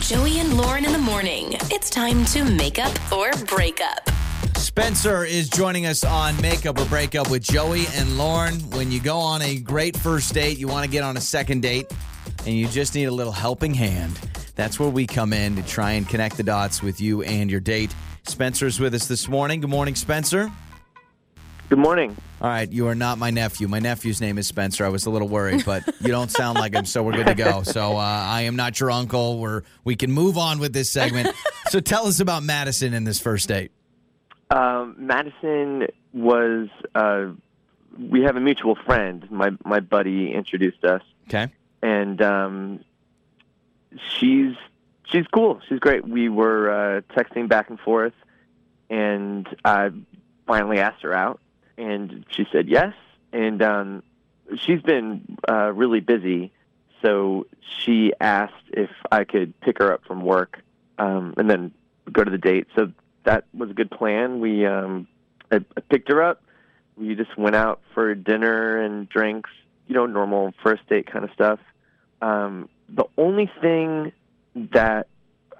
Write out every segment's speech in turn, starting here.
Joey and Lauren in the morning. It's time to make up or break up. Spencer is joining us on Makeup or Breakup with Joey and Lauren. When you go on a great first date, you want to get on a second date, and you just need a little helping hand. That's where we come in to try and connect the dots with you and your date. Spencer's with us this morning. Good morning, Spencer. Good morning. All right, you are not my nephew. My nephew's name is Spencer. I was a little worried, but you don't sound like him, so we're good to go. So uh, I am not your uncle. We're we can move on with this segment. so tell us about Madison and this first date. Um, Madison was. Uh, we have a mutual friend. My my buddy introduced us, Okay. and um, she's she's cool. She's great. We were uh, texting back and forth, and I finally asked her out, and she said yes. And um, she's been uh, really busy, so she asked if I could pick her up from work, um, and then go to the date. So that was a good plan. We um, I, I picked her up. We just went out for dinner and drinks, you know, normal first date kind of stuff. Um, the only thing that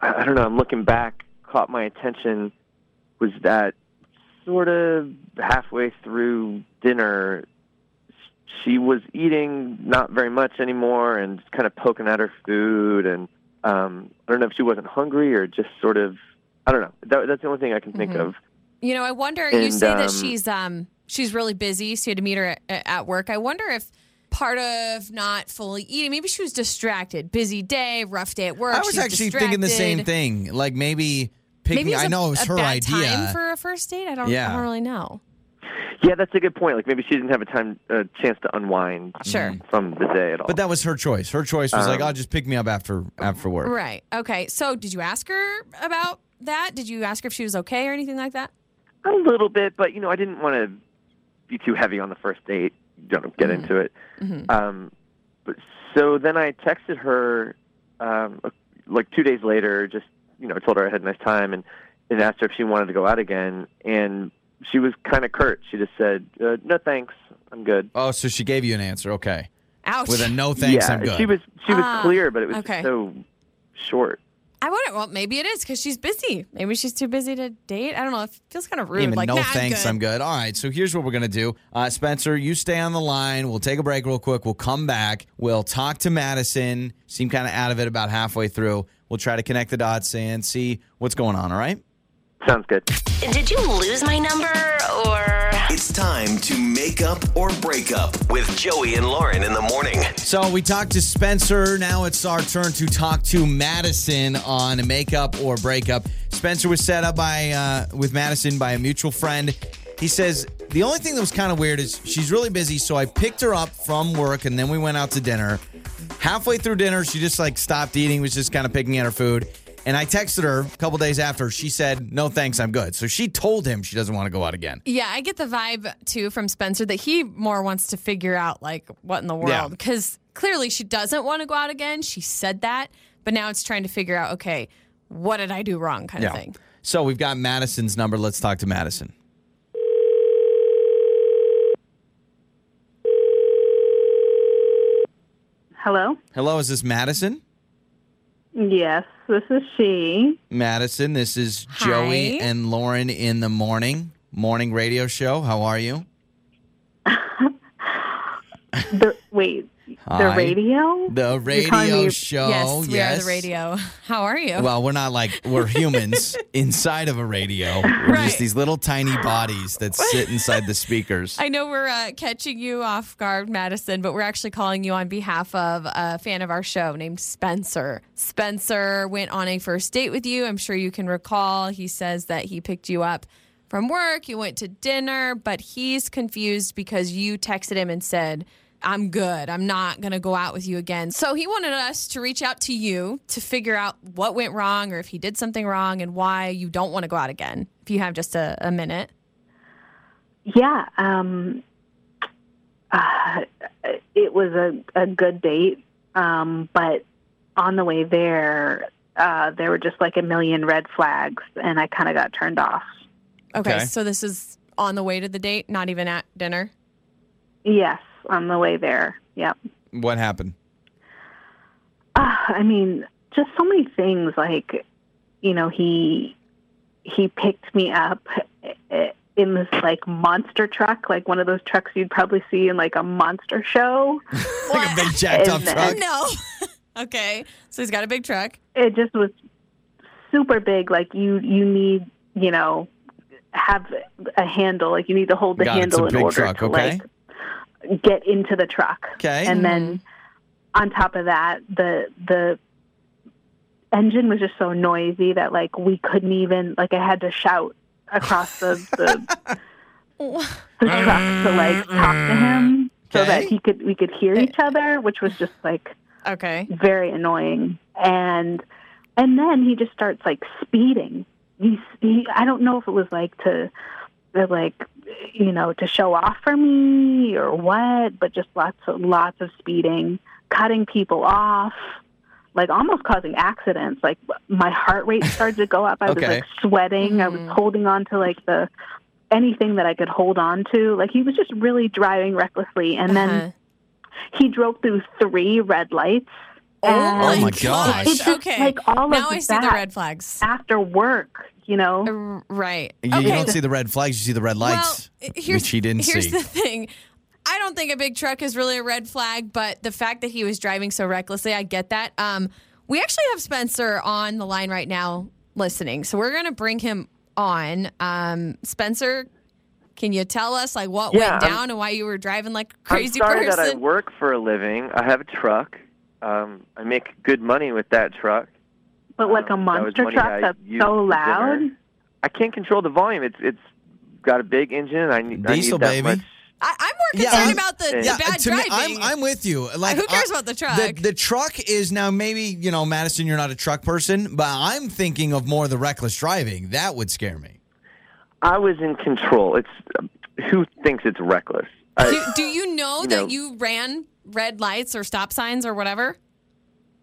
I, I don't know, I'm looking back, caught my attention was that sort of halfway through dinner, she was eating not very much anymore and just kind of poking at her food. And um, I don't know if she wasn't hungry or just sort of, I don't know. That, that's the only thing I can think Mhm. of. You know, I wonder. you And, say that um, she's um she's really busy, so you had to meet her at, at work. I wonder if part of not fully eating, maybe she was distracted. Busy day, rough day at work. I was she's actually thinking the same thing. Like maybe picking. Maybe it's I a- know it was a her bad idea. time for a first date. I don't. Yeah. I don't really know. Yeah, that's a good point. Like maybe she didn't have a time, a chance to unwind Sure. from the day at all. but that was her choice. Her choice was like, Um, "I'll just pick me up after after work." Right. Okay. So, did you ask her about that? Did you ask her if she was okay or anything like that? A little bit, but you know, I didn't want to be too heavy on the first date. Don't get Mhm. into it. Mhm. Um, but so then I texted her, um, like two days later. Just you know, I told her I had a nice time and and asked her if she wanted to go out again. And she was kind of curt. She just said, uh, "No, thanks, I'm good." Oh, so she gave you an answer. Okay, Ouch. with a no thanks, yeah, I'm good. she was she was Ah, clear, but it was okay. so short. I wonder. Well, maybe it is because she's busy. Maybe she's too busy to date. I don't know. It feels kind of rude. Even like, no nah, thanks, I'm I'm good. All right, so here's what we're gonna do. Uh, Spencer, you stay on the line. We'll take a break real quick. We'll come back. We'll talk to Madison. Seem kind of out of it about halfway through. We'll try to connect the dots and see what's going on. All right. Sounds good. Did you lose my number or? It's time to make up or break up with Joey and Lauren in the morning. So we talked to Spencer. Now it's our turn to talk to Madison on make up or break up. Spencer was set up by uh, with Madison by a mutual friend. He says the only thing that was kind of weird is she's really busy, so I picked her up from work and then we went out to dinner. Halfway through dinner, she just like stopped eating, was just kind of picking at her food. And I texted her a couple days after. She said, "No thanks, I'm good." So she told him she doesn't want to go out again. Yeah, I get the vibe too from Spencer that he more wants to figure out like what in the Yeah. world because clearly she doesn't want to go out again. She said that, but now it's trying to figure out okay, what did I do wrong, kind of thing. So we've got Madison's number. Let's talk to Madison. Hello? Hello, is this Madison? Yes, this is she. Madison, this is Joey and Lauren in the morning morning radio show. How are you? The wait, Hi. the radio? The radio me- show. yes, we are the radio. How are you? Well, we're not like we're humans inside of a radio. We're Right. just these little tiny bodies that sit inside the speakers. I know we're uh, catching you off guard, Madison, but we're actually calling you on behalf of a fan of our show named Spencer. Spencer went on a first date with you. I'm sure you can recall. He says that he picked you up from work, you went to dinner, but he's confused because you texted him and said, I'm good. I'm not going to go out with you again. So he wanted us to reach out to you to figure out what went wrong or if he did something wrong and why you don't want to go out again. If you have just a, a minute. Yeah, um, uh, it was a, a good date, um, but on the way there, uh, there were just like a million red flags, and I kind of got turned off. Okay, Okay. so this is on the way to the date, not even at dinner. Yes, on the way there. Yep. What happened? Uh, I mean, just so many things. Like, you know, he he picked me up in this like monster truck, like one of those trucks you'd probably see in like a monster show. like a big jacked up And truck. No. okay. So he's got a big truck. It just was super big. Like you, you need, you know, have a handle. Like you need to hold the Got it. It's a handle in big order truck, to okay. like get into the truck. Okay. And then mm-hmm. on top of that, the the engine was just so noisy that like we couldn't even like I had to shout across the the, the truck to like talk to him so that he could we could hear each eh. other, which was just like Okay. very annoying. And and then he just starts like speeding. He's he, I don't know if it was like to to, like you know to show off for me or what, but just lots of lots of speeding, cutting people off, like almost causing accidents. Like my heart rate started to go up. I was like sweating. I was holding on to like the anything that I could hold on to. Like he was just really driving recklessly, and Uh-huh. then he drove through three red lights. Oh, and my gosh. It's just Okay. like all now of I see the red flags. after work, you know. Right. You, okay. you don't see the red flags, you see the red lights, Well, here's, which he didn't here's see. the thing. I don't think a big truck is really a red flag, but the fact that he was driving so recklessly, I get that. Um, we actually have Spencer on the line right now listening, so we're gonna bring him on. Um, Spencer, can you tell us like what Yeah, went I'm- down and why you were driving like a crazy I'm sorry person? that I work for a living. I have a truck. Um, I make good money with that truck. But like a Um, that monster truck that's so loud. I can't control the volume. It's it's got a big engine. And I need, I Diesel, need that baby. much. I, I'm more Yeah, concerned I'm- about the, the bad to me, driving. I'm, I'm with you. Like, Who cares I- about the truck? The, the truck is now maybe you know, Madison. You're not a truck person, but I'm thinking of more the reckless driving. That would scare me. I was in control. It's who thinks it's reckless. I, do, do you know you that know- you ran red lights or stop signs or whatever?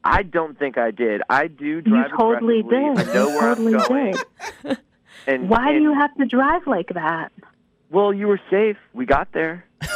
I don't think I did. I do drive totally did. I know You where totally I'm going. did. And Why do you have to drive like that? Well, you were safe. We got there.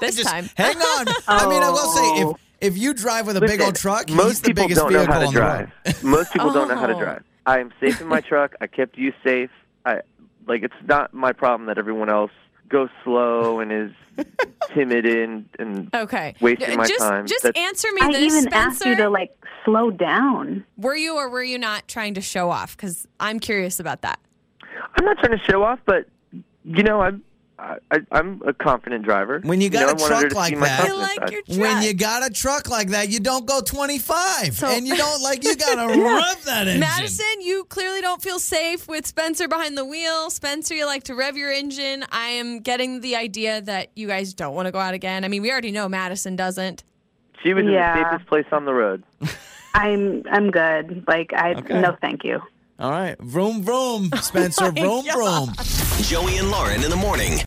This Just time. hang on. I mean, I will say if Oh. if you drive with a big old truck, he's most the people biggest don't know vehicle how to drive. most people don't know how to Oh. drive. I am safe in my truck. I kept you safe. I like it's not my problem that everyone else goes slow and is timid and and Okay. wasting my just, time. Just That's- answer me this. I this, even Spencer. asked you to like slow down. were you or were you not trying to show off? Because I'm curious about that. I'm not trying to show off, but you know, I'm I, I, I'm a confident driver. When you got know, a I wanted her truck like that- like side. your truck. When you got a truck like that, you don't go 25, So- and you don't like you gotta rev that engine. Madison, you clearly don't feel safe with Spencer behind the wheel. Spencer, you like to rev your engine. I am getting the idea that you guys don't want to go out again. I mean, we already know Madison doesn't. She was Yeah. in the safest place on the road. I'm I'm good. Like I Okay. no thank you. All right, vroom vroom, Spencer, oh vroom vroom. Joey and Lauren in the morning.